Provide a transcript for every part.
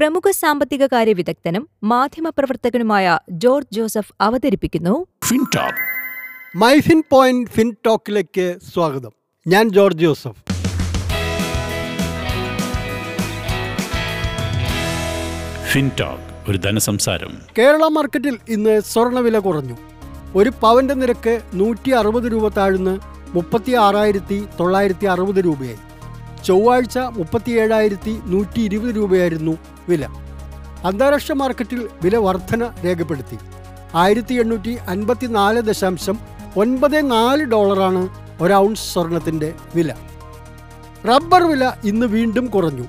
പ്രമുഖ സാമ്പത്തിക കാര്യ വിദഗ്ധനും മാധ്യമപ്രവർത്തകനുമായ ജോർജ് ജോസഫ് അവതരിപ്പിക്കുന്നു. മൈഫിൻ പോയിന്റ് ഫിൻ ടോക്കിലേക്ക് സ്വാഗതം. ഞാൻ ജോർജ് ജോസഫ്. ഫിൻടോക്ക് ഒരു ധനസംസാരം. കേരള മാർക്കറ്റിൽ ഇന്ന് സ്വർണവില കുറഞ്ഞു. ഒരു പവന്റെ നിരക്ക് നൂറ്റി അറുപത് രൂപ താഴ്ന്ന് മുപ്പത്തി ആറായിരത്തി തൊള്ളായിരത്തി അറുപത് രൂപയായി. ചൊവ്വാഴ്ച മുപ്പത്തി ഏഴായിരത്തി നൂറ്റി ഇരുപത് രൂപയായിരുന്നു വില. അന്താരാഷ്ട്ര മാർക്കറ്റിൽ വില വർധന രേഖപ്പെടുത്തി. ആയിരത്തി എണ്ണൂറ്റി അൻപത്തി നാല് ദശാംശം ഒൻപത് നാല് ഡോളറാണ് ഒരു ഔൺസ് സ്വർണത്തിന്റെ വില. റബ്ബർ വില ഇന്ന് വീണ്ടും കുറഞ്ഞു.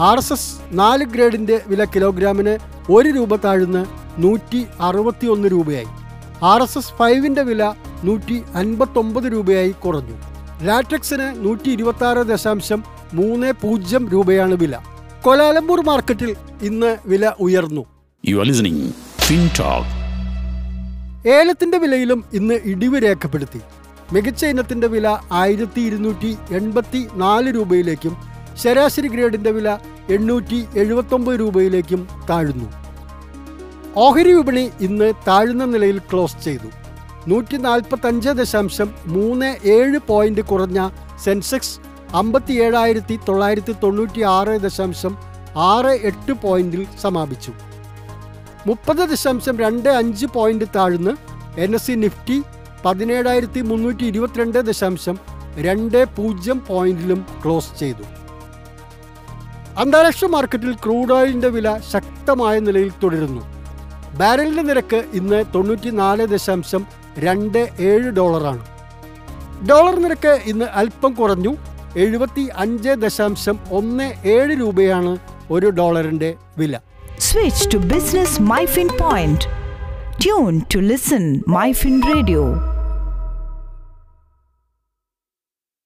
ആർ എസ് എസ് നാല് ഗ്രേഡിന്റെ വില കിലോഗ്രാമിന് ഒരു രൂപ താഴ്ന്ന് നൂറ്റി അറുപത്തിയൊന്ന് രൂപയായി. ആർ എസ് എസ് ഫൈവിന്റെ വില നൂറ്റി അൻപത്തൊമ്പത് രൂപയായി കുറഞ്ഞു. ലാറ്റക്സിന് നൂറ്റി ഇരുപത്തി ദശാംശം മൂന്ന് പൂജ്യം രൂപയാണ് വില. കൊലാലംപൂർ മാർക്കറ്റിൽ ഇന്ന് വില ഉയർന്നു. യു ആർ ലിസണിംഗ് ഫിൻടോക്ക് ഏലത്തിന്റെ വിലയിലും ഇന്ന് ഇടിവ് രേഖപ്പെടുത്തി. മികച്ച ഇനത്തിന്റെ വില ആയിരത്തി ഇരുന്നൂറ്റി എൺപത്തി നാല് രൂപയിലേക്കും ശരാശരി ഗ്രേഡിന്റെ വില എണ്ണൂറ്റി എഴുപത്തൊമ്പത് രൂപയിലേക്കും താഴ്ന്നു. ഓഹരി വിപണി ഇന്ന് താഴ്ന്ന നിലയിൽ ക്ലോസ് ചെയ്തു. നൂറ്റി നാൽപ്പത്തഞ്ച് ദശാംശം മൂന്ന് ഏഴ് പോയിന്റ് കുറഞ്ഞ സെൻസെക്സ് അമ്പത്തി ഏഴായിരത്തി തൊള്ളായിരത്തി തൊണ്ണൂറ്റി ആറ് ദശാംശം ആറ് എട്ട് പോയിന്റിൽ സമാപിച്ചു. മുപ്പത് ദശാംശം രണ്ട് അഞ്ച് പോയിന്റ് താഴ്ന്ന് എൻ എസ് സി നിഫ്റ്റി പതിനേഴായിരത്തി മുന്നൂറ്റി ഇരുപത്തിരണ്ട് ദശാംശം രണ്ട് പൂജ്യം പോയിന്റിലും ക്ലോസ് ചെയ്തു. അന്താരാഷ്ട്ര മാർക്കറ്റിൽ ക്രൂഡ് ഓയിലിന്റെ വില ശക്തമായ നിലയിൽ തുടരുന്നു. ബാരലിന്റെ നിരക്ക് ഇന്ന് തൊണ്ണൂറ്റി നാല് ദശാംശം രണ്ട് ഏഴ് ഡോളറാണ്. ഡോളർ നിരക്ക് ഇന്ന് അല്പം കുറഞ്ഞു. എഴുപത്തി അഞ്ച് ദശാംശം ഒന്ന് ഏഴ് രൂപയാണ് ഒരു ഡോളറിന്റെ വില Switch to Business MyFin Point. Tune to listen MyFin Radio.